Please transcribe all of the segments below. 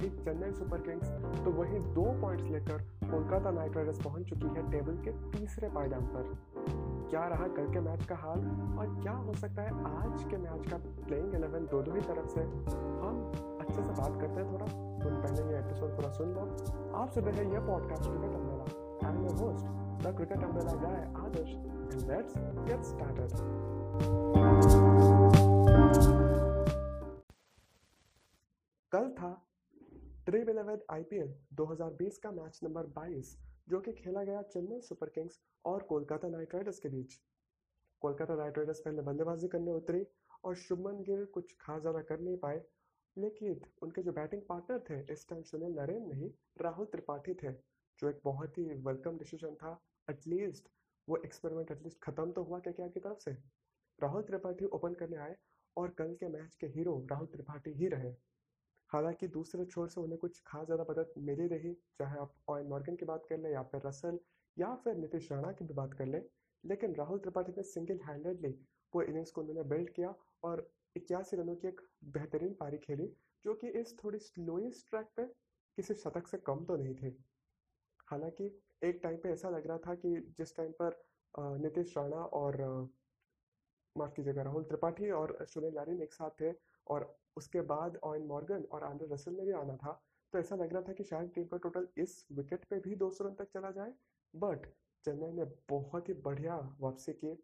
रही Chennai super Kings तो वही दो पॉइंट्स लेकर कोलकाता नाइट राइडर्स पहुँच चुकी है टेबल के तीसरे पायदान पर। क्या रहा कल के मैच का हाल? और क्या हो सकता है आज के मैच का प्लेइंग इलेवन दोनों ही तरफ़ से? हम अच्छे से बात करते हैं थोड़ा। तो पहले ये एपिसोड पूरा सुन लो। आप सुन रहे हैं ये podcast cricket umbrella I your host the cricket umbrella guy Adarsh let's get started कल था ड्रीम इलेवन आईपीएल 2020 का मैच नंबर 22 जो कि खेला गया चेन्नई सुपर किंग्स और कोलकाता नाइट राइडर्स के बीच। कोलकाता नाइट राइडर्स पहले बल्लेबाजी करने उतरी और शुभमन गिल कुछ खास ज़्यादा कर नहीं पाए, लेकिन उनके जो बैटिंग पार्टनर थे, इस टाइम सुनील नरेन नहीं, राहुल त्रिपाठी थे, जो एक बहुत ही वेलकम डिसीज़न था। एटलीस्ट वो एक्सपेरिमेंट एटलीस्ट ख़त्म तो हुआ क्या क्या की तरफ़ से। राहुल त्रिपाठी ओपन करने आए और कल के मैच के हीरो राहुल त्रिपाठी ही रहे। हालाँकि दूसरे छोर से उन्हें कुछ खास ज़्यादा मदद मिली रही, चाहे आप ऑयन मॉर्गन की बात कर लें या फिर रसल या फिर नीतीश राणा की भी बात कर लें, लेकिन राहुल त्रिपाठी ने सिंगल हैंडेडली वो इनिंग्स को उन्होंने बिल्ड किया और इक्यासी रनों की एक बेहतरीन पारी खेली, जो कि इस थोड़ी स्लोएस्ट ट्रैक पे किसी शतक से कम तो नहीं थे। हालाँकि एक टाइम पे ऐसा लग रहा था कि जिस टाइम पर नीतीश राणा और माफ़ कीजिएगा, राहुल त्रिपाठी और सुनील नारिन एक साथ थे और उसके बाद ऑयन मॉर्गन और आंद्रे रसल ने भी आना था। तो ऐसा लग रहा था कि शायद टीम का टोटल इस विकेट पे भी 200 रन तक चला जाए। बट चेन्नई ने बहुत ही बढ़िया वापसी की।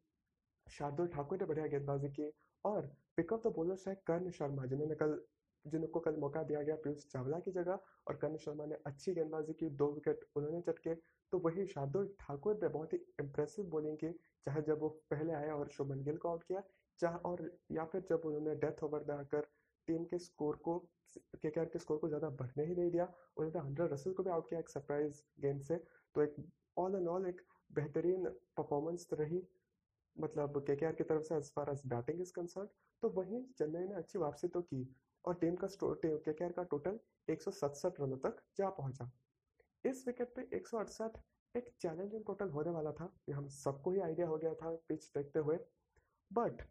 शार्दुल ठाकुर ने बढ़िया गेंदबाजी की और पिकअप द बॉलर्स है कर्ण शर्मा, जिन्होंने कल जिनको कल मौका दिया गया पीयूष चावला की जगह और कर्ण शर्मा ने अच्छी गेंदबाजी की, दो विकेट उन्होंने चटके। तो वही शार्दुल ठाकुर ने बहुत ही इंप्रेसिव बॉलिंग की, चाहे जब वो पहले आया और शुभन गिल को आउट किया चाहे और या फिर जब उन्होंने डेथ ओवर में आकर टीम के स्कोर को, के के स्कोर को ज़्यादा बढ़ने ही नहीं दिया, उन्होंने हंड्रेड रसल को भी आउट किया एक सरप्राइज़ गेम से। तो एक ऑल एंड ऑल एक बेहतरीन परफॉर्मेंस रही मतलब के की तरफ़ से as far as batting is concern तो वहीं चेन्नई ने अच्छी वापसी तो की और टीम का के के का टोटल एक रनों तक जा पहुँचा। इस विकेट पे एक एक चैलेंजिंग टोटल होने वाला था। ये हम सबको ही आइडिया हो गया था पिच देखते हुए। बट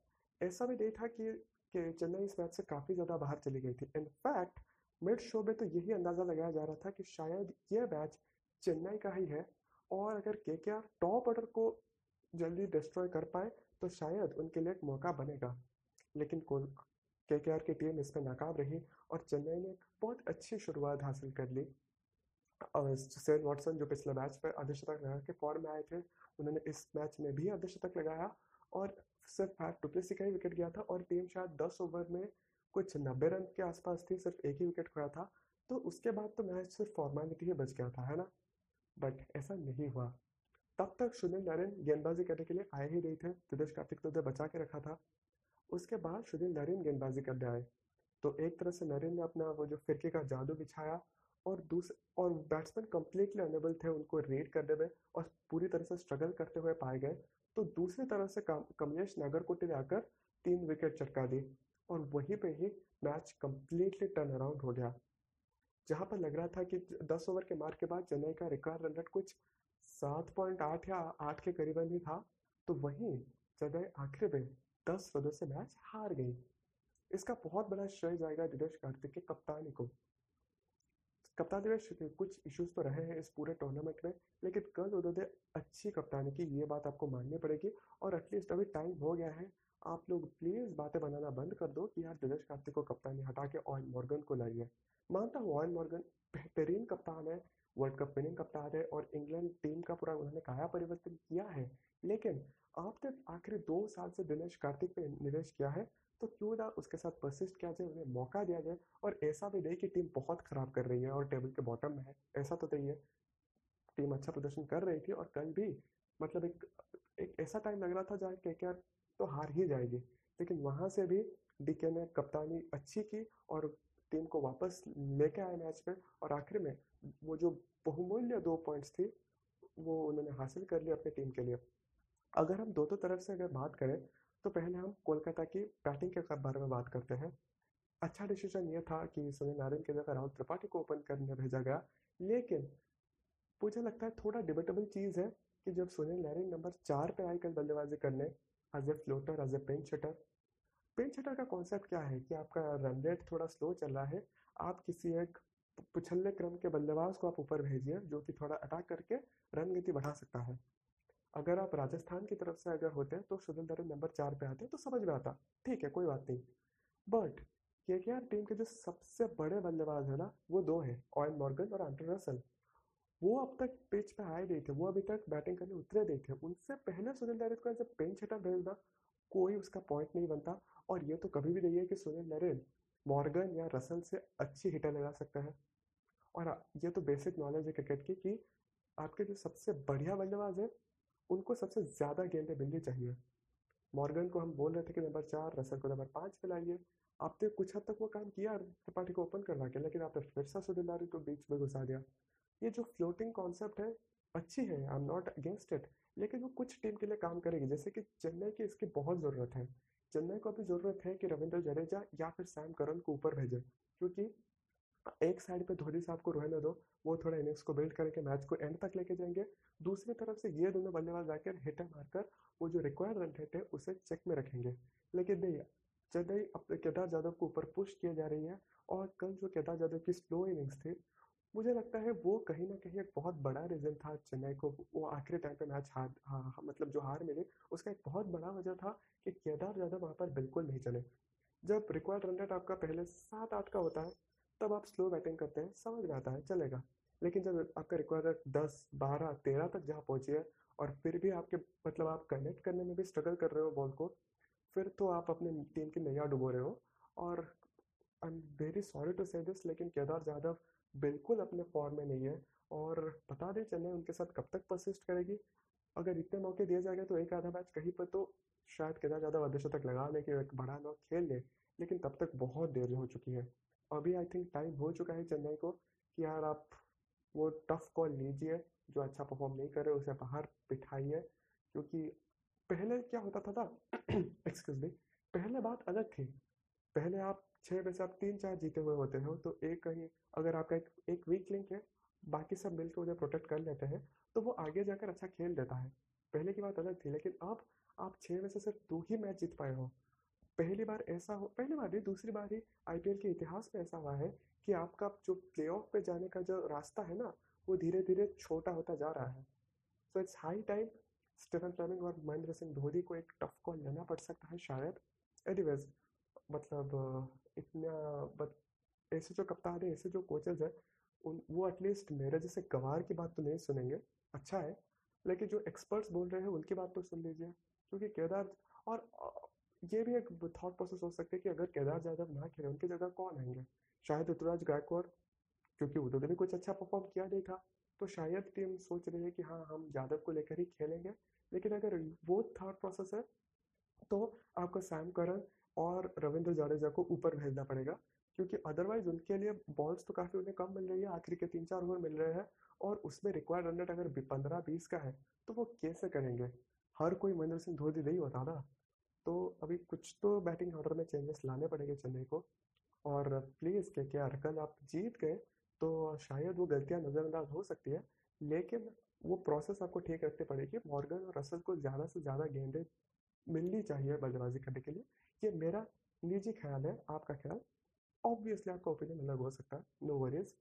ऐसा भी नहीं था कि चेन्नई इस मैच से काफ़ी ज़्यादा बाहर चली गई थी। इनफैक्ट मिड शो में तो यही अंदाज़ा लगाया जा रहा था कि शायद ये मैच चेन्नई का ही है और अगर के के आर टॉप ऑर्डर को जल्दी डिस्ट्रॉय कर पाए तो शायद उनके लिए एक मौका बनेगा। लेकिन के के आर की टीम इसमें नाकाम रही और चेन्नई ने एक बहुत अच्छी शुरुआत हासिल कर ली। और सेन वॉटसन जो पिछले मैच पर अर्धशतक लगा के फॉर्म में आए थे, उन्होंने इस मैच में भी अर्धशतक लगाया और सिर्फ़ फैट टुप्लेसी का ही विकेट गया था और टीम शायद दस ओवर में कुछ नब्बे रन के आसपास थी, सिर्फ़ एक ही विकेट खोया था। तो उसके बाद तो मैच सिर्फ़ फॉर्मेलिटी ही बच गया था, है ना? बट ऐसा नहीं हुआ। तब तक सुनील नारायण गेंदबाजी करने के लिए आए ही नहीं थे। दिनेश कार्तिक तो बचा के रखा था। उसके बाद सुनील नारायण गेंदबाजी करने आए। तो एक तरह से नरेन ने अपना वो जो फिरके का जादू बिछाया और दूसरे और बैट्समैन कंप्लीटली अनेबल थे उनको रीड करने में और पूरी तरह से स्ट्रगल करते हुए पाए गए। तो दूसरी तरफ़ से कमलेश नागरकोटी ने आकर तीन विकेट चटका दी और वहीं पे ही मैच कम्प्लीटली टर्न अराउंड हो गया। जहाँ पर लग रहा था कि 10 ओवर के मार के बाद चेन्नई का रिकॉर्ड रन रेट कुछ सात पॉइंट आठ या आठ के करीबन ही था तो वहीं चेन्नई आखिर में दस रनों से मैच हार गई। इसका बहुत बड़ा श्रेय जाएगा दिनेश कार्तिक के कप्तानी को। कप्तान दिवस कुछ इश्यूज़ तो रहे हैं इस पूरे टूर्नामेंट में, लेकिन कल उन्होंने अच्छी कप्तानी की, ये बात आपको माननी पड़ेगी। और एटलीस्ट अभी टाइम हो गया है, आप लोग प्लीज़ बातें बनाना बंद कर दो कि यार दिनेश कार्तिक को कप्तानी हटा के ऑयन मॉर्गन को लाइए मानता हूँ ऑयन मॉर्गन बेहतरीन कप्तान है वर्ल्ड कप विनिंग कप्तान है और इंग्लैंड टीम का पूरा उन्होंने काया परिवर्तन किया है। लेकिन आपने आखिरी दो साल से दिनेश कार्तिक पे निवेश किया है तो क्यों ना उसके साथ परसिस्ट किया जाए, उन्हें मौका दिया जाए और ऐसा भी नहीं कि टीम बहुत खराब कर रही है और टेबल के बॉटम में है। ऐसा तो नहीं है। टीम अच्छा प्रदर्शन कर रही थी और कल भी मतलब एक एक ऐसा टाइम लग रहा था जहाँ के तो हार ही जाएगी। लेकिन वहाँ से भी डीके ने कप्तानी अच्छी की और टीम को वापस लेके आए मैच में और आखिर में वो जो बहुमूल्य दो पॉइंट्स थी, वो उन्होंने हासिल कर लिया अपनी टीम के लिए। अगर हम दोनों तरफ़ से अगर बात करें तो पहले हम कोलकाता की बैटिंग के बारे में बात करते हैं। अच्छा डिसीज़न ये था कि सुनील नारायण की जगह राहुल त्रिपाठी को ओपन करने भेजा गया, लेकिन मुझे लगता है थोड़ा डिबेटेबल चीज़ है कि जब सुनील नारायण नंबर चार पे आए कल बल्लेबाजी करने as a floater as a pinch hitter pinch hitter का कॉन्सेप्ट क्या है कि आपका रन रेट थोड़ा स्लो चल रहा है, आप किसी एक पिछले क्रम के बल्लेबाज को आप ऊपर भेजिए जो कि थोड़ा अटैक करके रन गति बढ़ा सकता है। अगर आप राजस्थान की तरफ़ से अगर होते हैं तो सुनील नरेन नंबर चार पे आते हैं तो समझ में आता। ठीक है, कोई बात नहीं। बट के के टीम के जो सबसे बड़े बल्लेबाज है ना, वो दो हैं ऑयन मॉर्गन और एंड्रू रसल वो अब तक पिच पे आए नहीं थे, वो अभी तक बैटिंग करने उतरे नहीं थे। उनसे पहले सुनील नरेन को ऐसे पिंच हिटर भेजना कोई उसका पॉइंट नहीं बनता। और ये तो कभी भी नहीं है कि सुनील नरेन मॉर्गन या रसल से अच्छी हिटर लगा सकता है। और ये तो बेसिक नॉलेज है क्रिकेट की कि आपके जो सबसे बढ़िया बल्लेबाज है उनको सबसे ज़्यादा गेंदें मिलनी चाहिए। मॉर्गन को हम बोल रहे थे कि नंबर चार रसल को नंबर पाँच पे लाइए। आपने कुछ हद तक वो काम किया त्रिपाठी को ओपन करवा के, लेकिन आपने फिर सा सुदिलारी को बीच में घुसा दिया। ये जो फ्लोटिंग कॉन्सेप्ट है, अच्छी है I am not against it लेकिन वो कुछ टीम के लिए काम करेगी। जैसे कि चेन्नई की इसकी बहुत ज़रूरत है। चेन्नई को अभी ज़रूरत है कि रविंद्र जडेजा या फिर सैम करन को ऊपर भेजे, क्योंकि एक साइड पे धोनी साहब को रहने दो वो थोड़ा इनिंग्स को बिल्ड करके मैच को एंड तक लेके जाएँगे। दूसरी तरफ़ से ये दोनों बल्लेबाज आकर हिटर मारकर वो जो रिक्वायर्ड रन रेट है उसे चेक में रखेंगे। लेकिन नहीं चेन्नई अपने केदार जाधव को ऊपर पुश किए जा रही है और कल जो केदार जाधव की स्लो इनिंग्स थी मुझे लगता है वो कहीं ना कहीं एक बहुत बड़ा रीज़न था चेन्नई को वो आखिरी टाइम पे मैच हार हाँ, हाँ, मतलब जो हार मिली उसका एक बहुत बड़ा वजह था कि केदार जाधव वहाँ पर बिल्कुल नहीं चले। जब रिक्वायर्ड रन रेट आपका पहले सात आठ का होता है तब आप स्लो बैटिंग करते हैं, समझ में आता है, चलेगा। लेकिन जब आपका रिक्वायर्ड दस, बारह, तेरह तक जहाँ पहुँची है और फिर भी आपके मतलब आप कनेक्ट करने में भी स्ट्रगल कर रहे हो बॉल को, फिर तो आप अपने टीम की नैया डुबो रहे हो। और I am very sorry to say this लेकिन केदार जाधव बिल्कुल अपने फॉर्म में नहीं है और बता दें चेन्नई उनके साथ कब तक परसिस्ट करेगी। अगर इतने मौके दिए जाएँगे तो एक आधा मैच कहीं पर तो शायद केदार जाधव आधे तक लगा ले कि एक बड़ा नॉक खेल ले, लेकिन तब तक बहुत देर हो चुकी है। अभी आई थिंक टाइम हो चुका है चेन्नई को कि यार आप वो टफ कॉल लीजिए जो अच्छा परफॉर्म नहीं कर रहे उसे बाहर बिठाइए। क्योंकि पहले क्या होता था ना एक्सक्यूज मी पहले बात अलग थी। पहले आप छः में से आप तीन चार जीते हुए होते हो तो एक कहीं अगर आपका एक, एक वीक लिंक है बाकी सब मिलकर उन्हें प्रोटेक्ट कर लेते हैं तो वो आगे जाकर अच्छा खेल देता है। पहले की बात अलग थी लेकिन अब आप छः में से सिर्फ़ दो ही मैच जीत पाए हो। पहली बार ऐसा हो, पहली बार नहीं, दूसरी बार ही आईपीएल के इतिहास में ऐसा हुआ है कि आपका जो प्ले ऑफ़ पे जाने का जो रास्ता है ना, वो धीरे धीरे छोटा होता जा रहा है। So it's high time Stephen Fleming और महेंद्र सिंह धोनी को एक टफ कॉल लेना पड़ सकता है शायद। एनीवेज मतलब इतना ऐसे जो कप्तान है, ऐसे जो कोचेज हैं, उन, वो एटलीस्ट मेरे जैसे गवार की बात तो नहीं सुनेंगे। अच्छा है, लेकिन जो एक्सपर्ट्स बोल रहे हैं, उनकी बात तो सुन लीजिए, क्योंकि केदार और ये भी एक थॉट प्रोसेस हो सकता है कि अगर केदार जाधव ना खेले, उनकी जगह कौन आएँगे? शायद ऋतुराज गायकवाड़, क्योंकि उन्होंने भी कुछ अच्छा परफॉर्म किया था तो शायद टीम सोच रही है कि हाँ हम यादव को लेकर ही खेलेंगे। लेकिन अगर वो थॉट प्रोसेस है तो आपको सैम करन और रविंद्र जाडेजा को ऊपर भेजना पड़ेगा। क्योंकि अदरवाइज़ उनके लिए बॉल्स तो काफ़ी उन्हें कम मिल रही है। आखिरी के तीन चार ओवर मिल रहे हैं और उसमें रिक्वायर्ड रन रेट अगर पंद्रह बीस का है तो वो कैसे करेंगे? हर कोई महेंद्र सिंह धोनी नहीं होता ना। तो अभी कुछ तो बैटिंग ऑर्डर में चेंजेस लाने पड़ेंगे चेन्नई को। और प्लीज़ के के कल आप जीत गए तो शायद वो गलतियाँ नज़रअंदाज हो सकती है, लेकिन वो प्रोसेस आपको ठीक रखनी पड़ेगी। मॉर्गन और रसल को ज़्यादा से ज़्यादा गेंदें मिलनी चाहिए बल्लेबाजी करने के लिए। ये मेरा निजी ख्याल है, आपका ख्याल? ऑब्वियसली आपका ओपिनियन अलग हो सकता है नो वरीज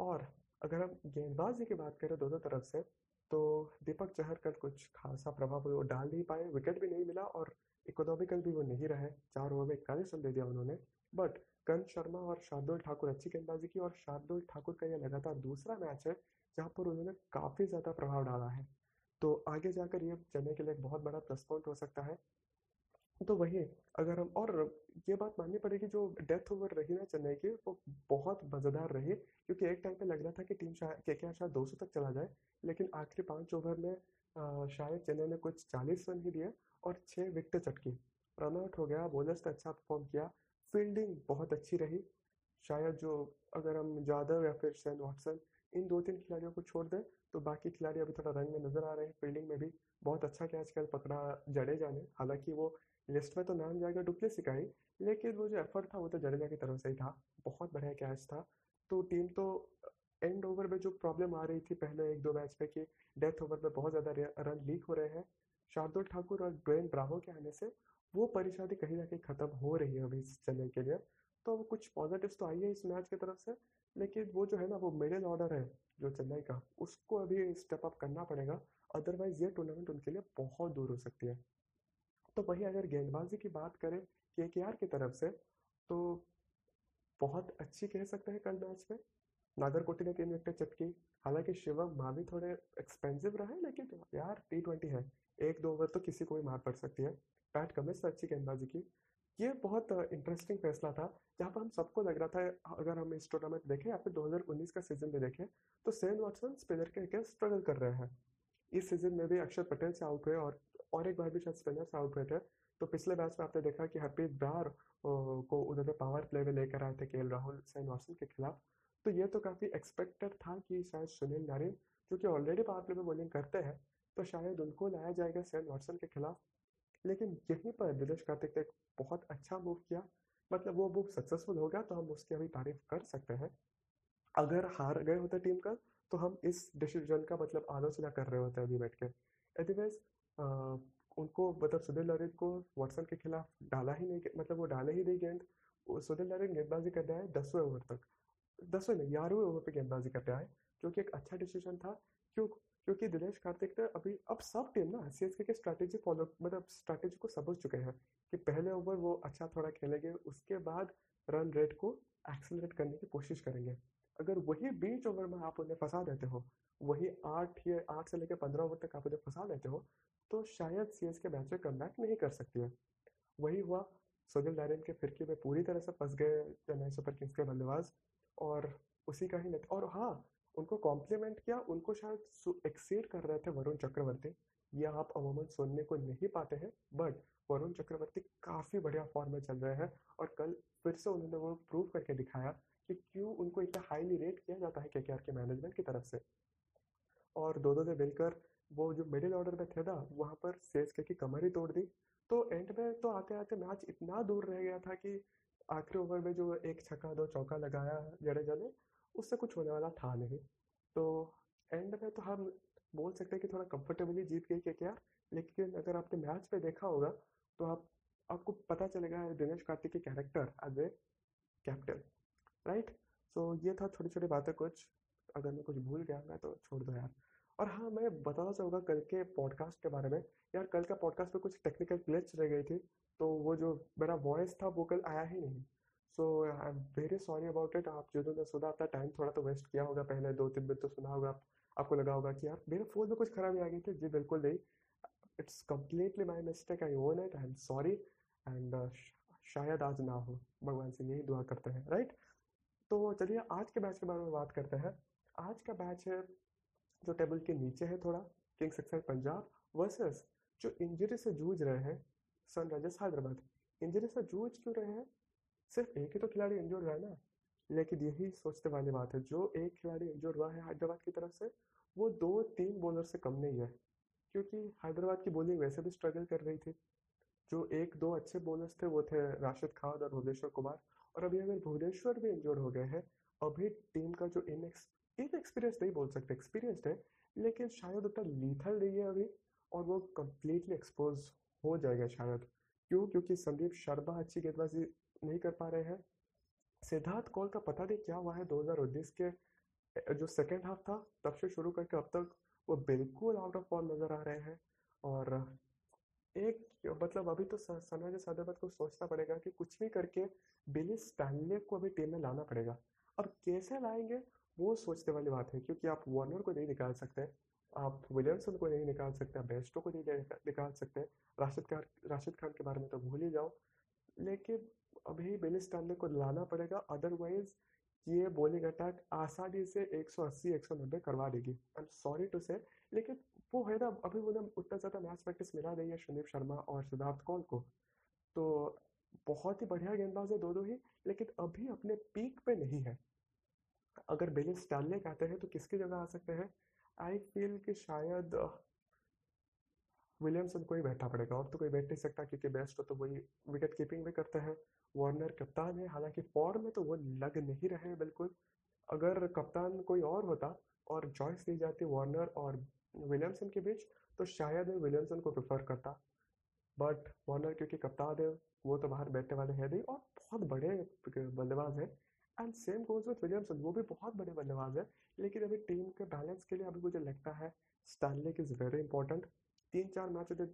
और अगर हम गेंदबाजी की बात करें दोनों तरफ़ से तो दीपक चहर कल कुछ खासा प्रभाव वो डाल नहीं पाए विकेट भी नहीं मिला और इकोनॉमिकल भी वो नहीं रहे, चार ओवर में इकतालीस रन दे दिया उन्होंने। बट कर्ण शर्मा और शार्दुल ठाकुर अच्छी गेंदबाजी की और शार्दुल ठाकुर का यह लगातार दूसरा मैच है, जहाँ पर उन्होंने काफ़ी ज़्यादा प्रभाव डाला है। तो आगे जाकर ये चेन्नई के लिए एक बहुत बड़ा प्लस पॉइंट हो सकता है। तो वही, अगर हम और ये बात माननी पड़ेगी जो डेथ ओवर रही ना चेन्नई की, वो बहुत मज़ेदार रही, क्योंकि एक टाइम पे लग रहा था कि टीम शायद के क्या शायद 200 तक चला जाए, लेकिन आखिरी पाँच ओवर में शायद चेन्नई ने कुछ 40 रन ही दिए। और छः विकेट चटकी। रन आउट हो गया बोलर्स ने अच्छा परफॉर्म किया। फील्डिंग बहुत अच्छी रही। शायद जो अगर हम जादव या फिर शेन वॉटसन इन दो तीन खिलाड़ियों को छोड़ दें तो बाकी खिलाड़ी अभी थोड़ा रंग में नज़र आ रहे हैं फील्डिंग में भी। बहुत अच्छा कैच कल पकड़ा जडेजा ने। हालाँकि वो लिस्ट में तो नाम जाएगा डुप्ले सिकाई लेकिन वो जो एफर्ट था वो तो जडेजा की तरफ़ से ही था। बहुत बढ़िया कैच था। तो टीम तो एंड ओवर में जो प्रॉब्लम आ रही थी पहले एक दो मैच में कि डेथ ओवर में बहुत ज़्यादा रन लीक हो रहे हैं। शार्दुल ठाकुर और ड्वेन ब्रावो के आने से वो परेशानी कहीं ना कहीं ख़त्म हो रही है अभी इस चेन्नई के लिए। तो कुछ पॉजिटिव्स तो आई है इस मैच की तरफ़ से, लेकिन वो जो है ना, वो मिडिल ऑर्डर है जो चेन्नई का, उसको अभी स्टेप अप करना पड़ेगा। अदरवाइज़ ये टूर्नामेंट उनके लिए बहुत दूर हो सकती है। तो वही अगर गेंदबाजी की बात करें के आर की तरफ़ से तो बहुत अच्छी कह सकते हैं कल मैच में। नागरकोटी ने तीन विकेट चटकी। हालाँकि शिवम मावी थोड़े एक्सपेंसिव रहे, लेकिन यार टी ट्वेंटी है। एक दो ओवर तो किसी को भी मार पड़ सकती है। पैट कमिंस ने अच्छी गेंदबाजी की। ये बहुत इंटरेस्टिंग फैसला था, जहाँ पर हम सबको लग रहा था अगर हम इस टूर्नामेंट देखें, या फिर 2019 का सीज़न भी देखें तो सेन वॉटसन स्पिनर के अगेंस्ट स्ट्रगल कर रहे हैं। इस सीज़न में भी अक्षर पटेल से आउट हुए, और और एक बार भी शायद स्पिनर से आउट हुए थे। तो पिछले मैच में आपने देखा कि हरप्रीत ब्रार को उन्होंने पावर प्ले में लेकर आए थे के राहुल सैन वॉटसन के खिलाफ। तो ये तो काफ़ी एक्सपेक्टेड था कि शायद सुनील नारिन, जो कि ऑलरेडी पावर प्ले में बॉलिंग करते हैं तो शायद उनको लाया जाएगा सैन वॉटसन के खिलाफ। लेकिन यहीं पर दिनेश कार्तिक ने बहुत अच्छा मूव किया। मतलब वो मूव सक्सेसफुल हो गया तो हम उसकी अभी तारीफ़ कर सकते हैं। अगर हार गए होते टीम का तो हम इस डिसीज़न का मतलब आलोचना कर रहे होते अभी बैठ के। एनीवेज उनको मतलब सुधीर नारिन को वाटसन के खिलाफ डाला ही नहीं मतलब वो डाले ही नहीं गेंद। सुधीर नारिन गेंदबाजी करने आए दसवें ओवर तक। दसवें नहीं, ग्यारहवें ओवर पर गेंदबाजी करते आए, जो कि एक अच्छा डिसीज़न था। क्यों? क्योंकि दिनेश कार्तिक ने अभी, अब सब टीम ना सीएस के स्ट्रैटेजी फॉलो मतलब स्ट्रैटेजी को समझ चुके हैं कि पहले ओवर वो अच्छा थोड़ा खेलेंगे, उसके बाद रन रेट को एक्सेलरेट करने की कोशिश करेंगे। अगर वही बीच ओवर में आप उन्हें फंसा देते हो, वही आठ या आठ से लेकर पंद्रह ओवर तक आप उन्हें फंसा देते हो तो शायद सी एस के मैच में कम नहीं कर सकती है। वही हुआ, सुनील नारायण के फिरकी में पूरी तरह से फंस गए, चेन्नई सुपर किंग्स के बल्लेबाज, और उसी का ही नत और हाँ उनको कॉम्प्लीमेंट किया, उनको शायद एक्सीड कर रहे थे वरुण चक्रवर्ती। ये आप अमूमन सुनने को नहीं पाते हैं बट वरुण चक्रवर्ती काफ़ी बढ़िया फॉर्म में चल रहे हैं और कल फिर से उन्होंने वो प्रूव करके दिखाया कि क्यों उनको इतना हाईली रेट किया जाता है के के मैनेजमेंट की तरफ़ से। और दो दो ने मिलकर वो जो मिडिल ऑर्डर में थे ना, वहाँ पर सेज के की कमर ही तोड़ दी। तो एंड में तो आते आते मैच इतना दूर रह गया था कि आखिरी ओवर में जो एक छक्का, दो चौका लगाया जडेजा ने उससे कुछ होने वाला था नहीं। तो एंड में तो हम बोल सकते हैं कि थोड़ा कंफर्टेबली जीत गई क्या क्या? लेकिन अगर आपने मैच पे देखा होगा तो आप, आपको पता चलेगा दिनेश कार्तिक के character as a captain right so ये था छोटी छोटी बातें कुछ। अगर मैं कुछ भूल गया, मैं तो छोड़ दो यार। और हाँ मैं बताना चाहूँगा कल के पॉडकास्ट के बारे में। यार कल का पॉडकास्ट में कुछ टेक्निकल ग्लिच रह गई थी तो वो जो मेरा वॉइस था, वो कल आया ही नहीं। So I am very sorry about it आप जो जिन्होंने सुना अपना टाइम थोड़ा तो वेस्ट किया होगा पहले दो तीन दिन तो सुना होगा आप, आपको लगा होगा कि यार मेरे फ़ोन में कुछ खराबी आ गई थी। जी बिल्कुल नहीं। It's completely my mistake I own it I am sorry and शायद आज ना हो। भगवान से यही दुआ करते हैं राइट तो चलिए आज के बैच के बारे में बात करते हैं। आज का मैच है जो टेबल के नीचे है थोड़ा किंग्स एक्सर पंजाब वर्सेस जो इंजरी से जूझ रहे हैं सनराइजर्स हैदराबाद इंजरी से जूझ क्यों रहे हैं? सिर्फ़ एक ही तो खिलाड़ी इंजोर हुआ है ना? लेकिन यही सोचने वाली बात है, जो एक खिलाड़ी इंजोर हुआ है हैदराबाद की तरफ़ से, वो दो तीन बॉलर से कम नहीं है। क्योंकि हैदराबाद की बॉलिंग वैसे भी स्ट्रगल कर रही थी। जो एक दो अच्छे बॉलर्स थे, वो थे राशिद खान और भुवनेश्वर कुमार। और अभी अगर भुवनेश्वर भी इंजोर हो गए हैं, अभी टीम का जो इनएक्स एक्सपीरियंस नहीं बोल सकते एक्सपीरियंसड है, लेकिन शायद उतना लीथल नहीं है अभी, और वो कम्प्लीटली एक्सपोज हो जाएगा शायद। क्यों? क्योंकि संदीप शर्मा अच्छी गेंदबाजी नहीं कर पा रहे हैं। सिद्धार्थ कौल का पता नहीं क्या हुआ है 2019 के जो सेकेंड हाफ़ था, तब से शुरू करके अब तक वो बिल्कुल आउट ऑफ़ फॉर्म नज़र आ रहे हैं। और एक मतलब अभी तो सनाज सदाबाद को सोचना पड़ेगा कि कुछ भी करके बिली स्टैनले को अभी टीम में लाना पड़ेगा। अब कैसे लाएँगे, वो सोचने वाली बात है, क्योंकि आप वार्नर को नहीं निकाल सकते, आप विलियमसन को नहीं निकाल सकते, आप बेस्टो को नहीं निकाल सकते। राशिद खान राशिद खान के बारे में तो भूल ही जाओ। लेकिन अभी बिली स्टैनले को लाना पड़ेगा अदरवाइज़ ये बॉलिंग अटैक आसानी से 180 190 करवा देगी। आई एम सॉरी टू से लेकिन वो है ना, अभी उन्हें उतना ज़्यादा मैच प्रैक्टिस मिला नहीं है संदीप शर्मा और सिद्धार्थ कौल को। तो बहुत ही बढ़िया गेंदबाज है दोनों ही, लेकिन अभी अपने पीक पे नहीं है। अगर बिली स्टैनले कहते हैं तो किसकी जगह आ सकते हैं? आई फील कि शायद विलियमसन को ही बैठना पड़ेगा। और तो कोई बैठ नहीं सकता, क्योंकि बेस्ट तो वही विकेट कीपिंग भी करते हैं। वार्नर कप्तान है, हालाँकि फॉर्म में तो वो लग नहीं रहे बिल्कुल। अगर कप्तान कोई और होता और चॉइस दी जाती वार्नर और विलियमसन के बीच तो शायद मैं विलियमसन को प्रेफर करता। बट वार्नर क्योंकि कप्तान है, वो तो बाहर बैठने वाले हैं नहीं और बहुत बड़े बल्लेबाज हैं। And same goes with Williamson वो भी बहुत बड़े बल्लेबाज है। लेकिन अभी टीम के बैलेंस के लिए अभी मुझे लगता है स्टैनलिक इज़ वेरी इंपॉर्टेंट तीन चार मैच होते,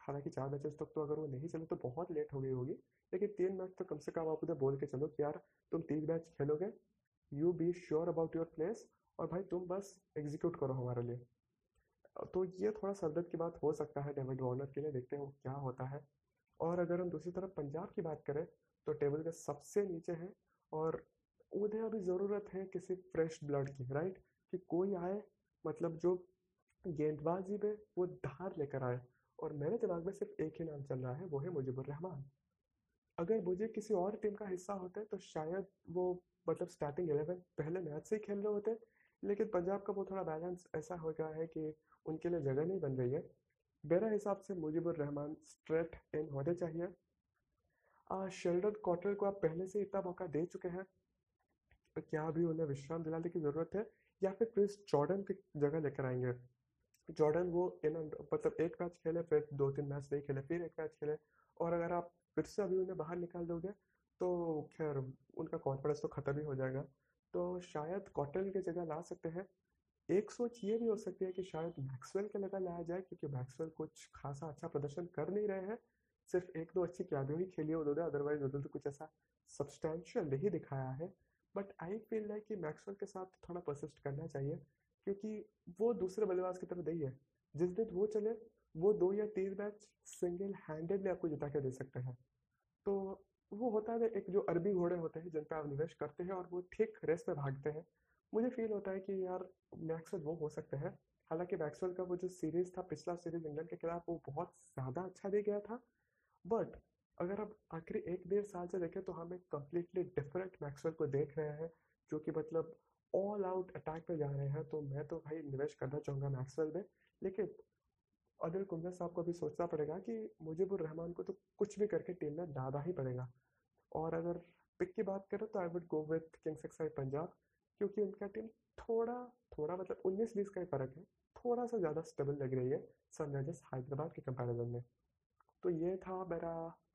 हालाँकि चार मैचेस तक तो अगर वो नहीं चले तो बहुत लेट हो गई होगी, लेकिन तीन मैच तो कम से कम आप उधर बोल के चलो कि यार तुम तीन मैच खेलोगे you be sure about your place और भाई तुम बस एग्जीक्यूट करो हमारे लिए। तो ये थोड़ा सरदर्द की बात हो सकता है डेविड वार्नर के लिए, देखते हैं क्या होता है। और अगर हम दूसरी तरफ़ पंजाब की बात करें तो टेबल के सबसे नीचे है और उन्हें अभी ज़रूरत है किसी फ्रेश ब्लड की राइट कि कोई आए मतलब जो गेंदबाजी में वो धार लेकर आए और मेरे दिमाग में सिर्फ़ एक ही नाम चल रहा है, वो है मुजीबुर रहमान। अगर मुझे किसी और टीम का हिस्सा होता तो शायद वो मतलब स्टार्टिंग इलेवन पहले मैच से ही खेल रहे होते, लेकिन पंजाब का वो थोड़ा बैलेंस ऐसा हो गया है कि उनके लिए जगह नहीं बन रही है। मेरे हिसाब से मुजीबुर रहमान स्ट्रेट इन होने चाहिए। शेल्डन कॉटल को आप पहले से इतना मौका दे चुके हैं तो क्या अभी उन्हें विश्राम दिलाने की ज़रूरत है, या फिर क्रिस जॉर्डन की जगह लेकर आएँगे? जॉर्डन वो इन मतलब एक मैच खेले, फिर दो तीन मैच नहीं खेले, फिर एक मैच खेले। और अगर आप फिर से अभी उन्हें बाहर निकाल दोगे तो खैर उनका कॉन्फिडेंस तो ख़त्म ही हो जाएगा। तो शायद कॉटन की जगह ला सकते हैं। एक सोच ये भी हो सकती है कि शायद मैक्सवेल के लगा लाया जाए, क्योंकि मैक्सवेल कुछ खासा अच्छा प्रदर्शन कर नहीं रहे हैं। सिर्फ़ एक दो अच्छी कैबियों ही खेली है उन्होंने अदरवाइज़ उन्होंने तो कुछ ऐसा सब्सटैंशियल नहीं दिखाया है। बट आई फील लाइक कि मैक्सवेल के साथ थोड़ा परसिस्ट करना चाहिए। क्योंकि वो दूसरे बल्लेबाज की तरफ़ नहीं है। जिस दिन वो चले, वो दो या तीन मैच सिंगल हैंडेडली आपको जिता के दे सकते हैं। तो वो होता है एक जो अरबी घोड़े होते हैं जिन पर आप निवेश करते हैं और वो ठीक रेस में भागते हैं। मुझे फील होता है कि यार मैक्सवेल वो हो सकते हैं। हालाँकि मैक्सवेल का वो जो सीरीज़ था, पिछला सीरीज़ इंग्लैंड के खिलाफ, वो बहुत ज़्यादा अच्छा दे गया था। बट अगर आप आखिरी एक डेढ़ साल से देखें तो हम एक कम्प्लीटली डिफरेंट मैक्सवेल को देख रहे हैं, जो कि मतलब ऑल आउट अटैक पे जा रहे हैं तो मैं तो भाई निवेश करना चाहूँगा मैक्सवेल में। लेकिन अनिल कुंबले साहब को भी सोचना पड़ेगा कि मुजीबुर रहमान को तो कुछ भी करके टीम में डाला ही पड़ेगा। और अगर पिक की बात करें तो I would go with kings XI Punjab क्योंकि उनका टीम थोड़ा थोड़ा मतलब उन्नीस बीस का ही फ़र्क है। थोड़ा सा ज़्यादा स्टेबल लग रही है सनराइजर्स हैदराबाद के कंपैरिजन में। तो ये था मेरा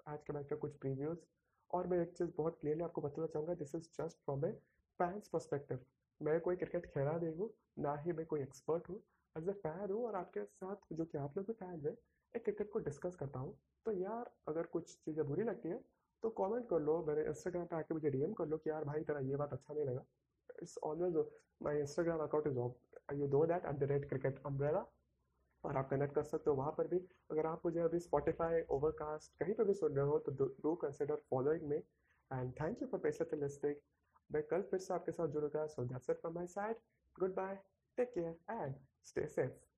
आज के मैच का कुछ प्रीव्यूज़ और मैं एक चीज़ बहुत क्लियरली आपको बताना चाहूँगा this is just from a fans perspective मैं कोई क्रिकेट खेला नहीं हूँ, ना ही मैं कोई एक्सपर्ट हूँ। एज ए फ़ैन हूँ और आपके साथ जो कि आप लोग भी फ़ैन है, एक क्रिकेट को डिस्कस करता हूँ। तो यार, अगर कुछ चीज़ें बुरी लगती है तो कमेंट कर लो, मेरे इंस्टाग्राम पे आके मुझे डीएम कर लो कि यार भाई तेरा ये बात अच्छा नहीं लगा। It's always my Instagram account is off you दो that at the rate cricket umbrella और आप कनेक्ट कर सकते हो वहाँ पर भी। अगर आप मुझे अभी स्पॉटिफाई ओवरकास्ट कहीं पर भी सुन रहे हो तो डू कंसिडर फॉलोइंग में and thank you for patiently listening मैं कल फिर से आपके साथ जुड़ूँगा। So that's it from my side goodbye take care and stay safe